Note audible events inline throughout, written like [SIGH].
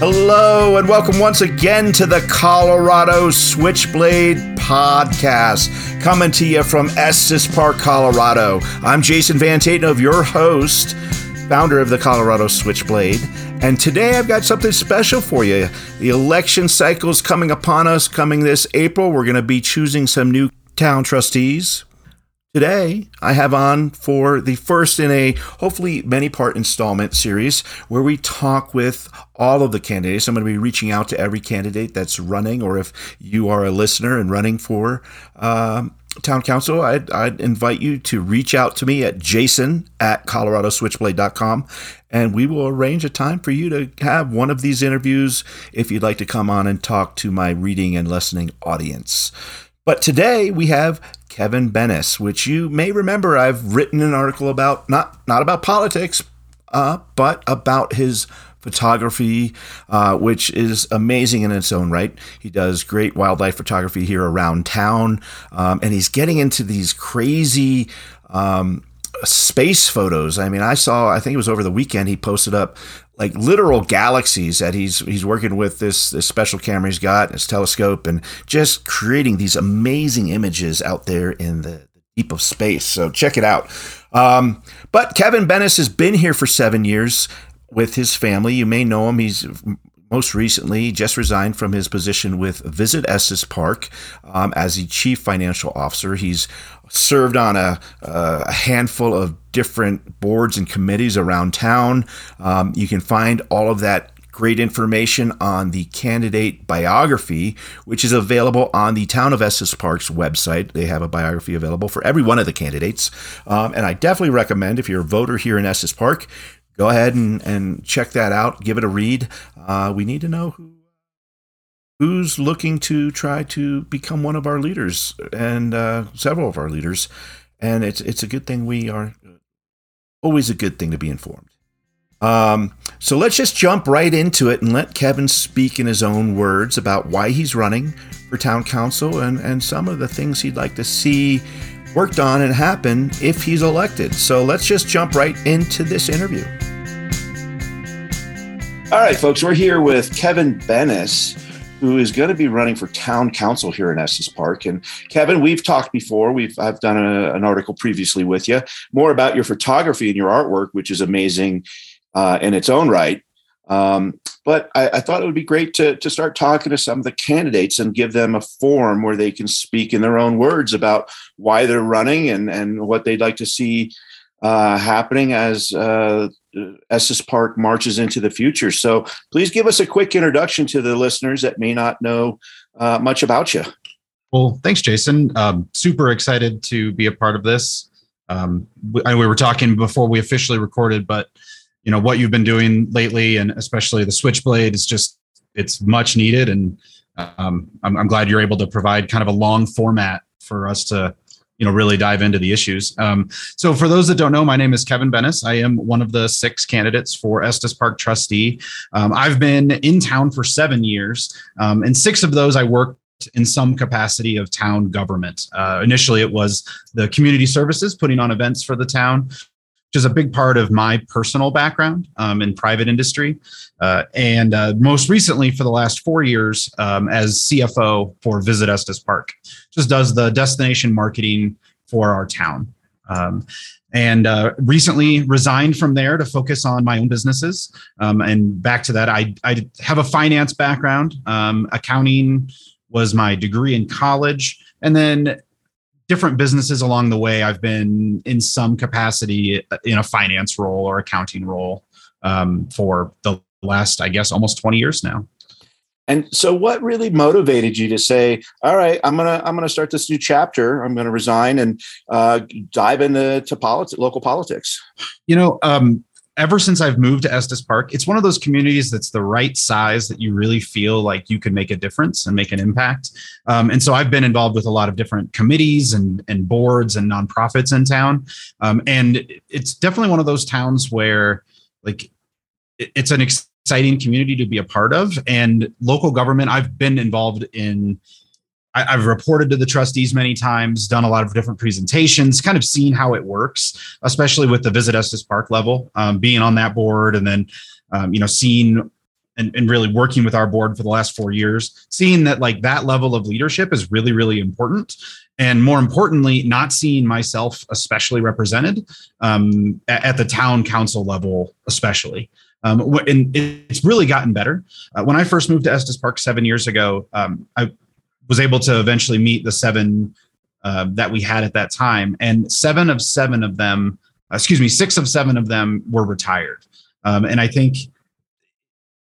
Hello, and welcome once again to the Colorado Switchblade Podcast, coming to you from Estes Park, Colorado. I'm Jason Van Tatenhove, your host, founder of the Colorado Switchblade, and today I've got something special for you. The election cycle is coming upon us, coming this April. We're going to be choosing some new town trustees. Today, I have on for the first in a hopefully many part installment series where we talk with all of the candidates. I'm going to be reaching out to every candidate that's running, or if you are a listener and running for um, town council, I'd, I'd, invite you to reach out to me at jason at coloradoswitchblade.com and we will arrange a time for you to have one of these interviews if you'd like to come on and talk to my reading and listening audience. But today we have Kevin Benes, which you may remember I've written an article about, not, not about politics, uh, but about his photography, uh, which is amazing in its own right. He does great wildlife photography here around town, um, and he's getting into these crazy. Um, space photos. I mean, I saw. I think it was over the weekend. He posted up like literal galaxies that he's he's working with this this special camera he's got, his telescope, and just creating these amazing images out there in the deep of space. So check it out. Um, but Kevin Benes has been here for seven years with his family. You may know him. He's most recently just resigned from his position with Visit Estes Park um, as the chief financial officer. He's served on a, a, handful of different boards and committees around town. Um, you can find all of that great information on the candidate biography, which is available on the Town of Estes Park's website. They have a biography available for every one of the candidates. Um, and I definitely recommend, if you're a voter here in Estes Park, go ahead and, and check that out, give it a read. Uh, we need to know who who's looking to try to become one of our leaders and uh, several of our leaders. And it's it's a good thing we are always a good thing to be informed. Um, so let's just jump right into it and let Kevin speak in his own words about why he's running for town council and, and some of the things he'd like to see worked on and happen if he's elected. So let's just jump right into this interview. All right, folks, we're here with Kevin Benes who is going to be running for town council here in Estes Park. And Kevin, we've talked before. We've I've done a, an article previously with you more about your photography and your artwork, which is amazing uh, in its own right. Um, but I, I, thought it would be great to to start talking to some of the candidates and give them a forum where they can speak in their own words about why they're running and and what they'd like to see uh, happening as uh, Estes Park marches into the future. So please give us a quick introduction to the listeners that may not know uh, much about you. Well, thanks, Jason. Um, super excited to be a part of this. Um, we, we were talking before we officially recorded, but you know what you've been doing lately, and especially the Switchblade is just it's much needed, and um, I'm, I'm glad you're able to provide kind of a long format for us to you know really dive into the issues. Um, so for those that don't know, my name is Kevin Benes. I am one of the six candidates for Estes Park trustee. Um, I've been in town for seven years, um, and six of those I worked in some capacity of town government. Uh, initially, it was the community services, putting on events for the town which is a big part of my personal background um, in private industry. Uh, and uh, most recently, for the last four years, um, as CFO for Visit Estes Park, just does the destination marketing for our town. Um, and uh, recently resigned from there to focus on my own businesses. Um, and back to that, I, I have a finance background. Um, accounting was my degree in college. And then different businesses along the way, I've been in some capacity in a finance role or accounting role um, for the last, I guess, almost 20 years now. And so, what really motivated you to say, "All right, I'm gonna I'm gonna start this new chapter. I'm gonna resign and uh, dive into to politics, local politics"? You know, um, ever since I've moved to Estes Park, it's one of those communities that's the right size that you really feel like you can make a difference and make an impact. Um, and so I've been involved with a lot of different committees and, and boards and nonprofits in town. Um, and it's definitely one of those towns where like it's an exciting community to be a part of and local government. I've been involved in I, have reported to the trustees many times, done a lot of different presentations, kind of seen how it works, especially with the Visit Estes Park level, um, being on that board, and then um, you know seeing and, and really working with our board for the last four years, seeing that like that level of leadership is really, really important. And more importantly, not seeing myself especially represented um, at, at, the town council level, especially. Um, and it's really gotten better. Uh, when I first moved to Estes Park seven years ago, um, I was able to eventually meet the seven uh, that we had at that time, and seven of seven of them, excuse me, six of seven of them were retired. Um, and I think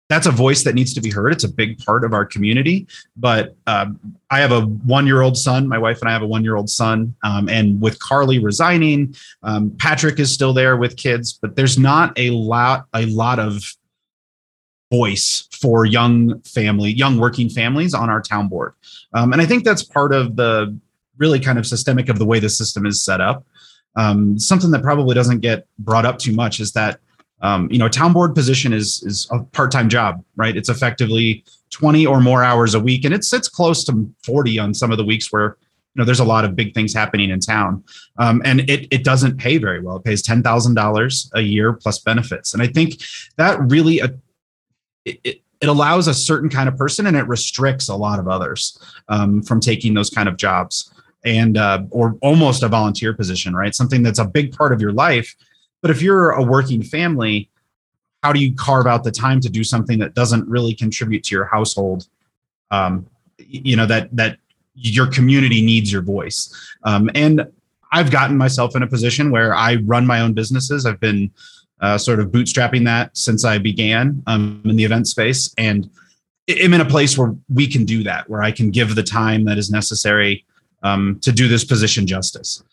that's a voice that needs to be heard. It's a big part of our community. But um, I have a one year old son. My wife and I have a one year old son. Um, and with Carly resigning, um, Patrick is still there with kids, but there's not a lot, a lot of voice for young family, young working families on our town board. Um, and I think that's part of the really kind of systemic of the way the system is set up. Um, something that probably doesn't get brought up too much is that um, you know, a town board position is is a part-time job, right? It's effectively 20 or more hours a week, and it sits close to 40 on some of the weeks where you know there's a lot of big things happening in town, um, and it it doesn't pay very well. It pays ten thousand dollars a year plus benefits, and I think that really uh, it, it, allows a certain kind of person, and it restricts a lot of others um, from taking those kind of jobs and uh, or almost a volunteer position, right? Something that's a big part of your life but if you're a working family, how do you carve out the time to do something that doesn't really contribute to your household? Um, you know that that your community needs your voice. Um, and I've gotten myself in a position where I run my own businesses. I've been uh, sort of bootstrapping that since I began um, in the event space, and I'm in a place where we can do that, where I can give the time that is necessary um, to do this position justice.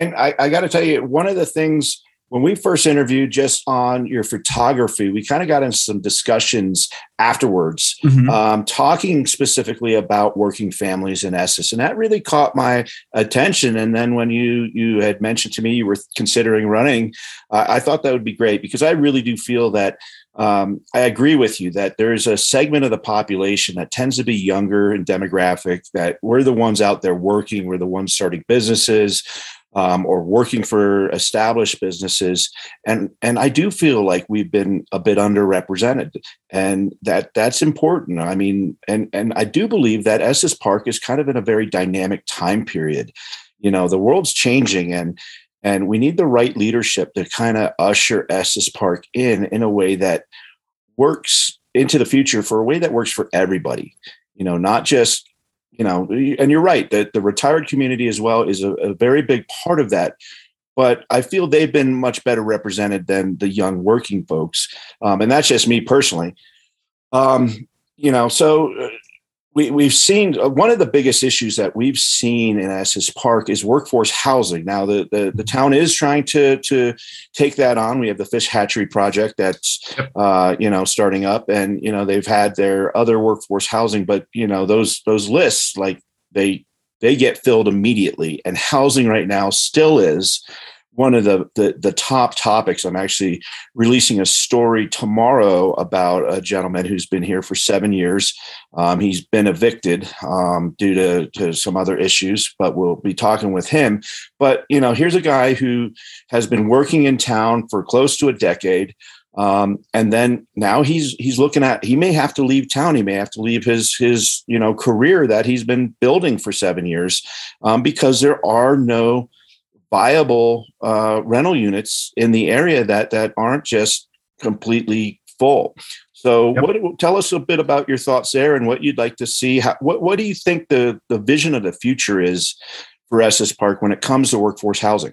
And I, I got to tell you, one of the things when we first interviewed just on your photography, we kind of got into some discussions afterwards, mm-hmm. um, talking specifically about working families in Estes, and that really caught my attention. And then when you you had mentioned to me you were considering running, uh, I thought that would be great because I really do feel that. Um, I agree with you that there's a segment of the population that tends to be younger in demographic. That we're the ones out there working, we're the ones starting businesses um, or working for established businesses. And and i do feel like we've been a bit underrepresented and that that's important. I mean and and i do believe that estes park is kind of in a very dynamic time period. You know the world's changing and and we need the right leadership to kind of usher estes park in in a way that works into the future for a way that works for everybody. You know not just you know, and you're right that the retired community as well is a, a very big part of that but I feel they've been much better represented than the young working folks. Um, and that's just me personally. Um, you know, so uh, we, we've seen uh, one of the biggest issues that we've seen in Estes Park is workforce housing. Now, the, the, the town is trying to to take that on. We have the fish hatchery project that's uh, you know starting up, and you know they've had their other workforce housing, but you know those those lists like they they get filled immediately, and housing right now still is one of the, the, the top topics. I'm actually releasing a story tomorrow about a gentleman who's been here for seven years. Um, he's been evicted um, due to, to some other issues, but we'll be talking with him. But you know, here's a guy who has been working in town for close to a decade. Um, and then now he's he's looking at he may have to leave town he may have to leave his his you know career that he's been building for seven years um, because there are no viable uh, rental units in the area that that aren't just completely full. So, yep. what tell us a bit about your thoughts there and what you'd like to see? How, what what do you think the the vision of the future is for Estes Park when it comes to workforce housing?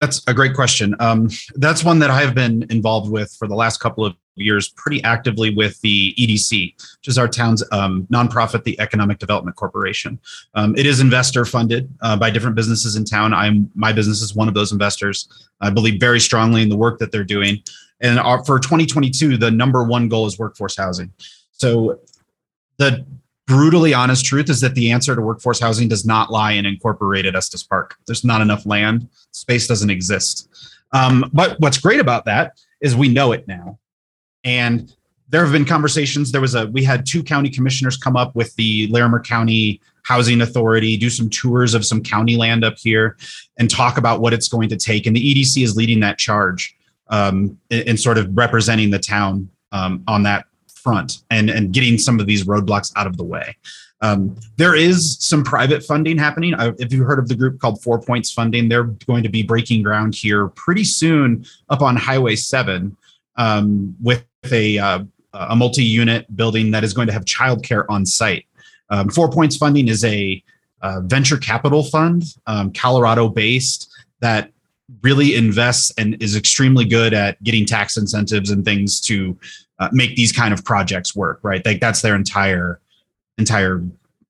That's a great question. Um, that's one that I've been involved with for the last couple of years pretty actively with the EDC, which is our town's um, nonprofit, the Economic Development Corporation. Um, it is investor funded uh, by different businesses in town. I'm my business is one of those investors. I believe very strongly in the work that they're doing. And our, for 2022, the number one goal is workforce housing. So the brutally honest truth is that the answer to workforce housing does not lie in incorporated Estes Park. There's not enough land, space doesn't exist. Um, but what's great about that is we know it now. And there have been conversations. There was a we had two county commissioners come up with the Larimer County Housing Authority, do some tours of some county land up here, and talk about what it's going to take. And the EDC is leading that charge um, and sort of representing the town um, on that front and and getting some of these roadblocks out of the way. Um, there is some private funding happening. I, if you've heard of the group called Four Points Funding, they're going to be breaking ground here pretty soon up on Highway 7 um, with a, uh, a multi unit building that is going to have childcare on site. Um, Four Points Funding is a uh, venture capital fund, um, Colorado based, that really invests and is extremely good at getting tax incentives and things to uh, make these kind of projects work. Right, like that's their entire entire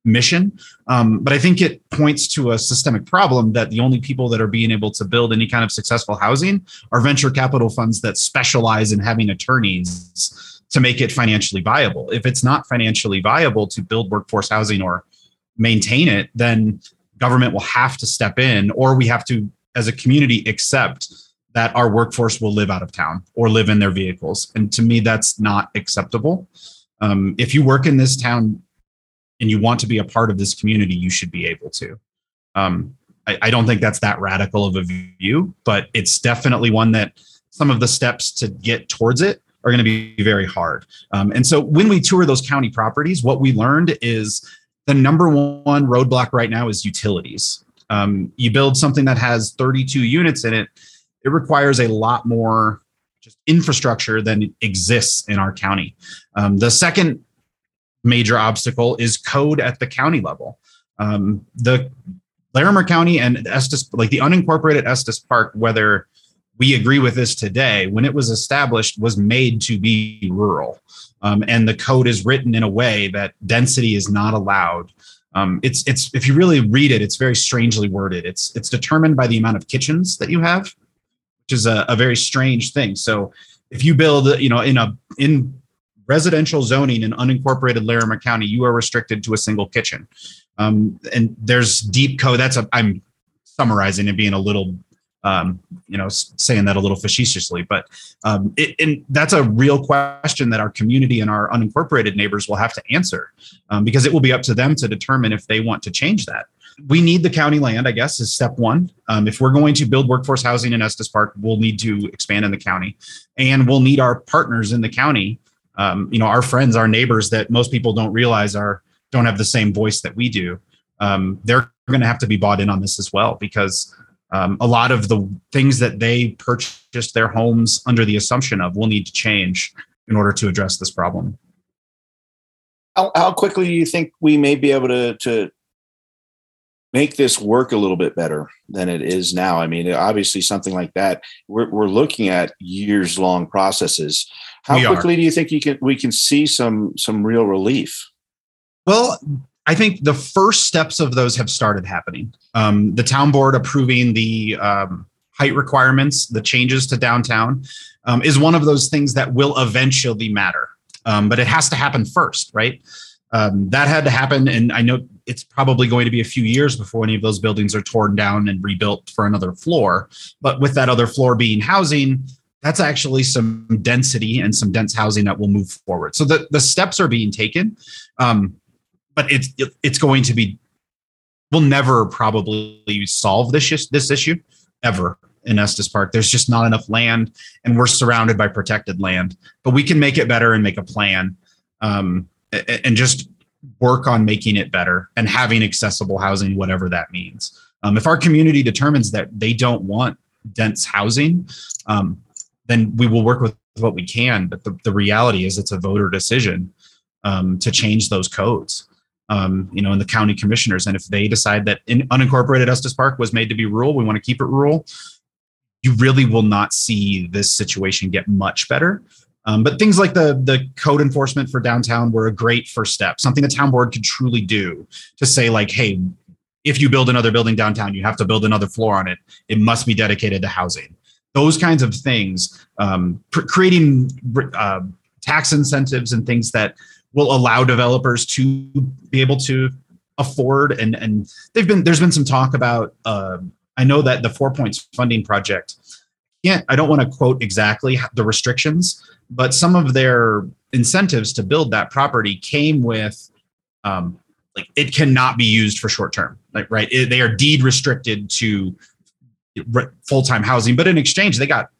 mission. Um, but I think it points to a systemic problem that the only people that are being able to build any kind of successful housing are venture capital funds that specialize in having attorneys to make it financially viable. If it's not financially viable to build workforce housing or maintain it, then government will have to step in, or we have to, as a community, accept that our workforce will live out of town or live in their vehicles. And to me, that's not acceptable. Um, if you work in this town and you want to be a part of this community, you should be able to. Um, I, I don't think that's that radical of a view, but it's definitely one that some of the steps to get towards it are going to be very hard. Um, and so when we tour those county properties, what we learned is the number one roadblock right now is utilities. Um, you build something that has 32 units in it, it requires a lot more just infrastructure than exists in our county. Um, the second major obstacle is code at the county level. Um, the Larimer County and Estes, like the unincorporated Estes Park, whether we agree with this today, when it was established, was made to be rural. Um, and the code is written in a way that density is not allowed. Um, it's it's if you really read it, it's very strangely worded. It's it's determined by the amount of kitchens that you have, which is a, a very strange thing. So if you build, you know, in a in residential zoning in unincorporated Larimer County, you are restricted to a single kitchen. Um, and there's deep code. That's a, I'm summarizing and being a little, um, you know, saying that a little facetiously, but um, it, and that's a real question that our community and our unincorporated neighbors will have to answer um, because it will be up to them to determine if they want to change that. We need the county land, I guess, is step one. Um, if we're going to build workforce housing in Estes Park, we'll need to expand in the county, and we'll need our partners in the county um, you know our friends our neighbors that most people don't realize are don't have the same voice that we do um, they're going to have to be bought in on this as well because um, a lot of the things that they purchased their homes under the assumption of will need to change in order to address this problem how, how quickly do you think we may be able to to make this work a little bit better than it is now i mean obviously something like that we're, we're looking at years long processes how we quickly are. do you think you can we can see some some real relief? Well, I think the first steps of those have started happening. Um, the town board approving the um, height requirements, the changes to downtown, um, is one of those things that will eventually matter. Um, but it has to happen first, right? Um, that had to happen, and I know it's probably going to be a few years before any of those buildings are torn down and rebuilt for another floor. But with that other floor being housing, that's actually some density and some dense housing that will move forward. So the, the steps are being taken, um, but it's it's going to be. We'll never probably solve this this issue ever in Estes Park. There's just not enough land, and we're surrounded by protected land. But we can make it better and make a plan, um, and just work on making it better and having accessible housing, whatever that means. Um, if our community determines that they don't want dense housing, um, then we will work with what we can. But the, the reality is it's a voter decision um, to change those codes. Um, you know, in the county commissioners. And if they decide that in unincorporated Estes Park was made to be rural, we want to keep it rural, you really will not see this situation get much better. Um, but things like the the code enforcement for downtown were a great first step, something the town board could truly do to say like, hey, if you build another building downtown, you have to build another floor on it. It must be dedicated to housing those kinds of things, um, pr- creating uh, tax incentives and things that will allow developers to be able to afford and and they've been there's been some talk about uh, I know that the four points funding project can't I don't want to quote exactly the restrictions, but some of their incentives to build that property came with um, like it cannot be used for short term like right it, they are deed restricted to full time housing. But in exchange, they got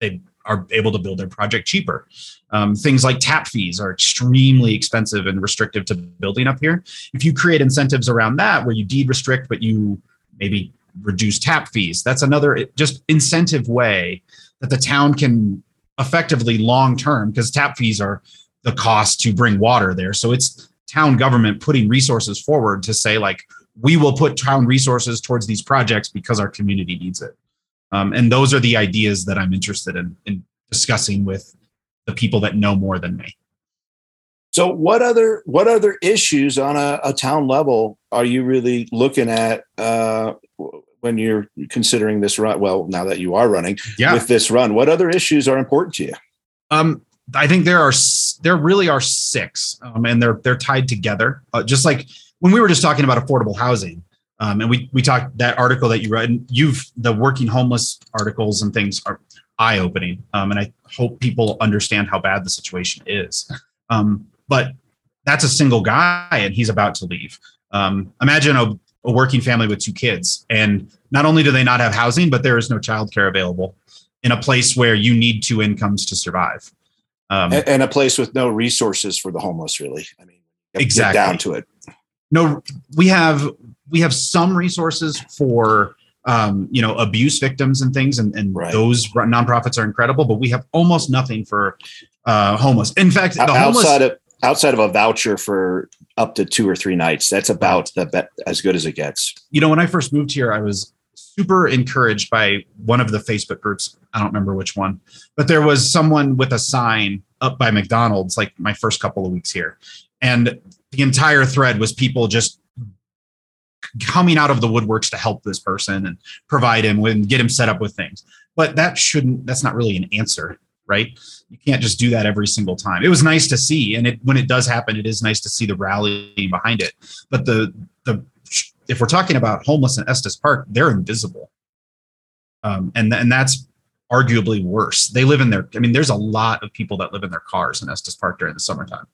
they are able to build their project cheaper. Um, things like tap fees are extremely expensive and restrictive to building up here. If you create incentives around that, where you deed restrict, but you maybe reduce tap fees, that's another just incentive way that the town can effectively long term because tap fees are the cost to bring water there. So it's town government putting resources forward to say like we will put town resources towards these projects because our community needs it. Um, and those are the ideas that I'm interested in, in discussing with the people that know more than me. So, what other what other issues on a, a town level are you really looking at uh, when you're considering this run? Well, now that you are running yeah. with this run, what other issues are important to you? Um, I think there are there really are six, um, and they're they're tied together. Uh, just like when we were just talking about affordable housing, um, and we we talked that article that you read, and you've the working homeless articles and things are eye opening, um, and I hope people understand how bad the situation is. Um, but that's a single guy, and he's about to leave. Um, imagine a, a working family with two kids, and not only do they not have housing, but there is no childcare available in a place where you need two incomes to survive. Um, and, and, a place with no resources for the homeless, really. I mean, exactly down to it. No, we have we have some resources for um, you know abuse victims and things, and, and right. those nonprofits are incredible. But we have almost nothing for uh, homeless. In fact, the homeless, outside of outside of a voucher for up to two or three nights, that's about the as good as it gets. You know, when I first moved here, I was super encouraged by one of the Facebook groups. I don't remember which one, but there was someone with a sign up by McDonald's like my first couple of weeks here. And the entire thread was people just coming out of the woodworks to help this person and provide him and get him set up with things. But that shouldn't, that's not really an answer, right? You can't just do that every single time. It was nice to see. And it, when it does happen, it is nice to see the rallying behind it. But the, the, if we're talking about homeless in Estes Park, they're invisible. Um, and, and that's arguably worse. They live in their, I mean, there's a lot of people that live in their cars in Estes Park during the summertime.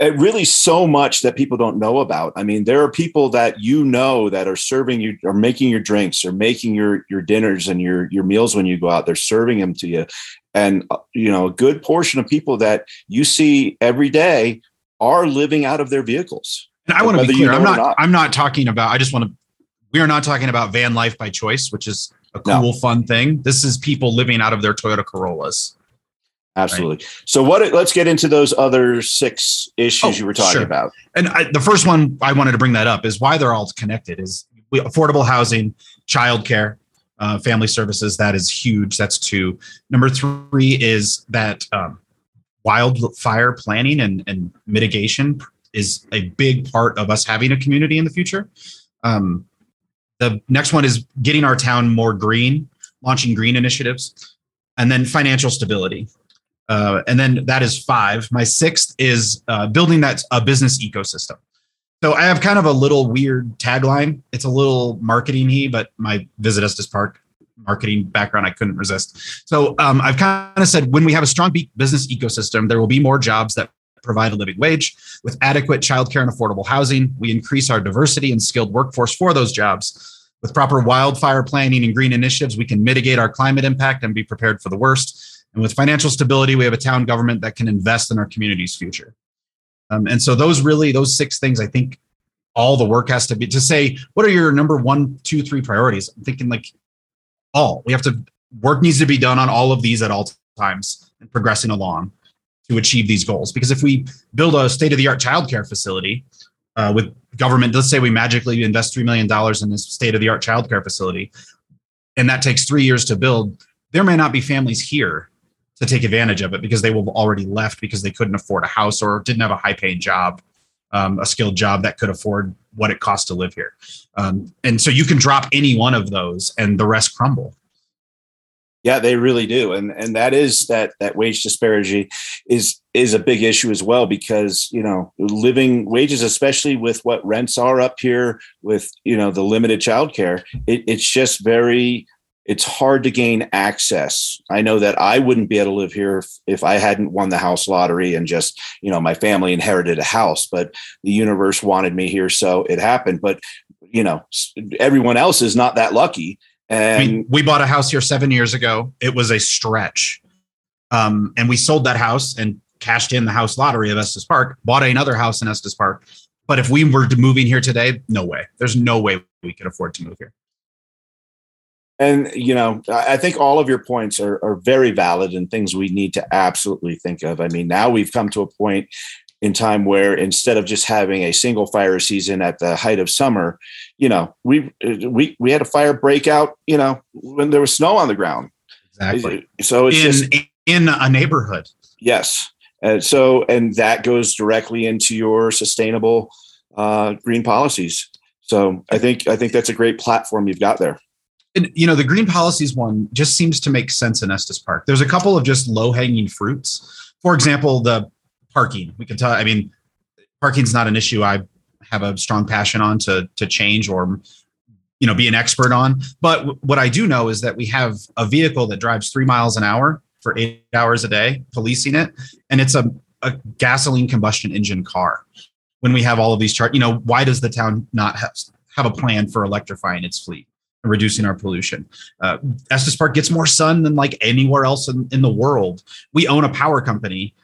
It really so much that people don't know about. I mean, there are people that you know that are serving you or making your drinks or making your your dinners and your your meals when you go out. They're serving them to you, and uh, you know a good portion of people that you see every day are living out of their vehicles. And I want to be clear. I'm not, not. I'm not talking about. I just want to. We are not talking about van life by choice, which is a cool, no. fun thing. This is people living out of their Toyota Corollas. Absolutely. Right. So, what? Let's get into those other six issues oh, you were talking sure. about. And I, the first one I wanted to bring that up is why they're all connected. Is affordable housing, childcare, uh, family services. That is huge. That's two. Number three is that um, wildfire planning and, and mitigation is a big part of us having a community in the future. Um, the next one is getting our town more green, launching green initiatives, and then financial stability. Uh, and then that is five. My sixth is uh, building that a business ecosystem. So I have kind of a little weird tagline. It's a little marketing-y, but my visit Estes Park marketing background, I couldn't resist. So um, I've kind of said when we have a strong business ecosystem, there will be more jobs that provide a living wage. With adequate childcare and affordable housing, we increase our diversity and skilled workforce for those jobs. With proper wildfire planning and green initiatives, we can mitigate our climate impact and be prepared for the worst. And with financial stability, we have a town government that can invest in our community's future. Um, and so, those really, those six things, I think all the work has to be to say, what are your number one, two, three priorities? I'm thinking like all. We have to, work needs to be done on all of these at all times and progressing along to achieve these goals. Because if we build a state of the art childcare facility uh, with government, let's say we magically invest $3 million in this state of the art childcare facility, and that takes three years to build, there may not be families here to take advantage of it because they will have already left because they couldn't afford a house or didn't have a high paying job, um, a skilled job that could afford what it costs to live here. Um, and so you can drop any one of those and the rest crumble. Yeah, they really do, and and that is that that wage disparity is is a big issue as well because you know living wages, especially with what rents are up here, with you know the limited childcare, it, it's just very it's hard to gain access. I know that I wouldn't be able to live here if, if, I hadn't won the house lottery and just, you know, my family inherited a house, but the universe wanted me here. So it happened. But, you know, everyone else is not that lucky. And we, we bought a house here seven years ago. It was a stretch. Um, and we sold that house and cashed in the house lottery of Estes Park, bought another house in Estes Park. But if we were moving here today, no way. There's no way we could afford to move here. And you know, I think all of your points are, are very valid and things we need to absolutely think of. I mean, now we've come to a point in time where instead of just having a single fire season at the height of summer, you know, we we we had a fire breakout, you know, when there was snow on the ground. Exactly. So it's in, just in a neighborhood. Yes. And so, and that goes directly into your sustainable uh, green policies. So I think I think that's a great platform you've got there. And, you know, the green policies one just seems to make sense in Estes Park. There's a couple of just low hanging fruits. For example, the parking. We can tell. I mean, parking's not an issue I have a strong passion on to to change or you know be an expert on. But w- what I do know is that we have a vehicle that drives three miles an hour for eight hours a day, policing it, and it's a, a gasoline combustion engine car. When we have all of these chart, you know, why does the town not have have a plan for electrifying its fleet? Reducing our pollution. Uh, Estes Park gets more sun than like anywhere else in, in the world. We own a power company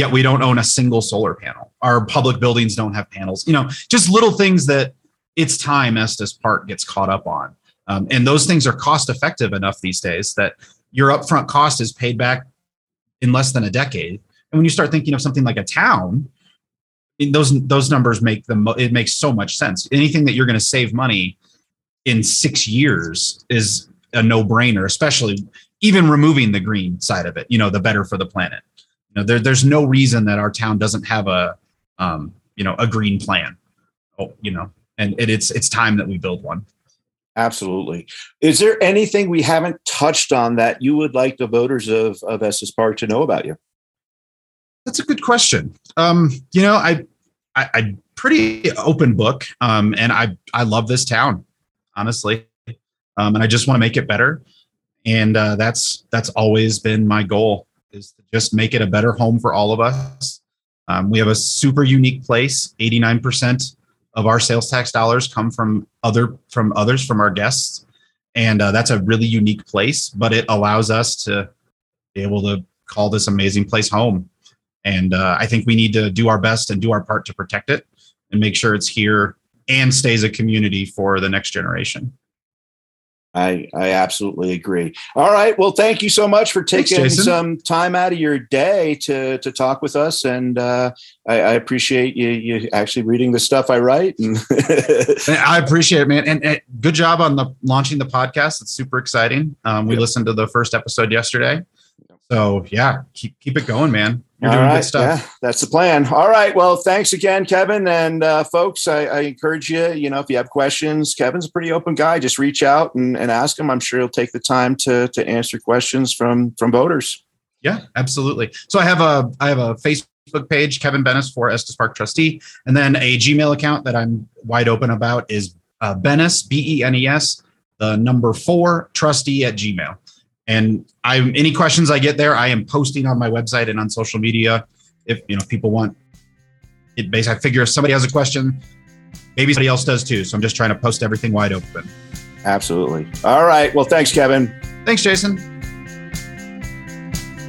yet we don't own a single solar panel. Our public buildings don't have panels. You know, just little things that it's time Estes Park gets caught up on. Um, and those things are cost effective enough these days that your upfront cost is paid back in less than a decade. And when you start thinking of something like a town, those those numbers make them it makes so much sense. Anything that you're going to save money in six years is a no brainer, especially even removing the green side of it. You know, the better for the planet. You know, there, there's no reason that our town doesn't have a, um, you know, a green plan. Oh, you know, and it, it's it's time that we build one. Absolutely. Is there anything we haven't touched on that you would like the voters of of Estes Park to know about you? That's a good question. Um, you know, I, I, I pretty open book, um, and I I love this town, honestly, um, and I just want to make it better, and uh, that's that's always been my goal is to just make it a better home for all of us. Um, we have a super unique place. 89% of our sales tax dollars come from other from others from our guests, and uh, that's a really unique place. But it allows us to be able to call this amazing place home. And uh, I think we need to do our best and do our part to protect it and make sure it's here and stays a community for the next generation. I I absolutely agree. All right. Well, thank you so much for taking Thanks, some time out of your day to to talk with us, and uh, I, I, appreciate you you actually reading the stuff I write. And [LAUGHS] I [LAUGHS] appreciate it, man. And, and, good job on the launching the podcast. It's super exciting. Um, we yep. listened to the first episode yesterday, so yeah, keep keep it going, man. You're doing right. good stuff. Yeah, that's the plan. All right. Well, thanks again, Kevin. And uh, folks, I, I, encourage you, you know, if you have questions, Kevin's a pretty open guy. Just reach out and, and ask him. I'm sure he'll take the time to to answer questions from from voters. Yeah, absolutely. So I have a I have a Facebook page, Kevin Benes for Estes Park trustee, and then a Gmail account that I'm wide open about is uh, Benes B E N E S the number four trustee at Gmail. And I any questions I get there, I am posting on my website and on social media. If you know people want it basically I figure if somebody has a question, maybe somebody else does too. So I'm just trying to post everything wide open. Absolutely. All right. Well, thanks, Kevin. Thanks, Jason.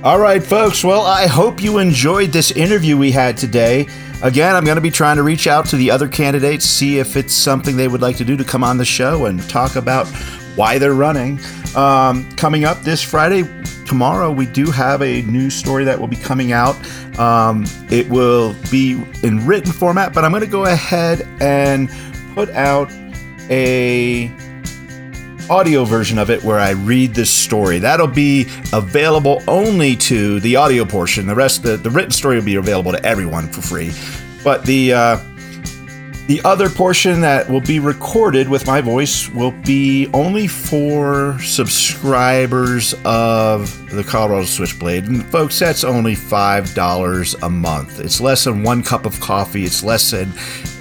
All right, folks. Well, I hope you enjoyed this interview we had today. Again, I'm going to be trying to reach out to the other candidates, see if it's something they would like to do to come on the show and talk about why they're running. Um, coming up this Friday, tomorrow, we do have a news story that will be coming out. Um, it will be in written format, but I'm going to go ahead and put out a audio version of it where I read this story. That'll be available only to the audio portion. The rest, the, the written story will be available to everyone for free. But the uh, the other portion that will be recorded with my voice will be only for subscribers of the Colorado Switchblade. And folks, that's only $5 a month. It's less than one cup of coffee, it's less than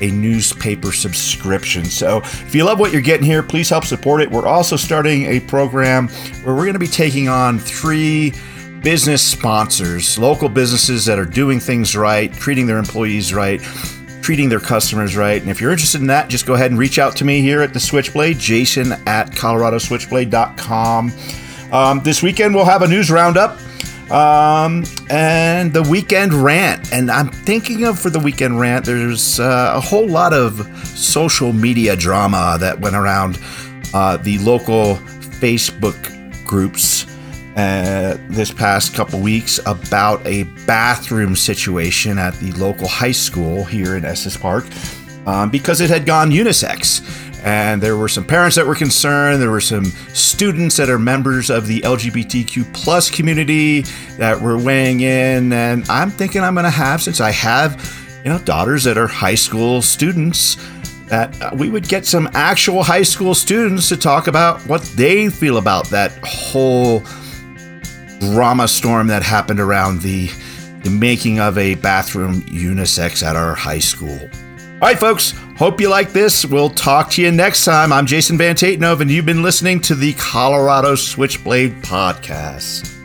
a newspaper subscription. So if you love what you're getting here, please help support it. We're also starting a program where we're going to be taking on three business sponsors, local businesses that are doing things right, treating their employees right treating their customers right. And if you're interested in that, just go ahead and reach out to me here at the Switchblade, jason at coloradoswitchblade.com. Um, this weekend, we'll have a news roundup. Um, and the weekend rant. And I'm thinking of for the weekend rant, there's uh, a whole lot of social media drama that went around uh, the local Facebook groups uh, this past couple weeks about a bathroom situation at the local high school here in Estes Park um, because it had gone unisex. And there were some parents that were concerned. There were some students that are members of the LGBTQ plus community that were weighing in. And I'm thinking I'm going to have, since I have, you know, daughters that are high school students, that we would get some actual high school students to talk about what they feel about that whole drama storm that happened around the, the making of a bathroom unisex at our high school. All right, folks, hope you like this. We'll talk to you next time. I'm Jason Van Tatenhove, and you've been listening to the Colorado Switchblade Podcast.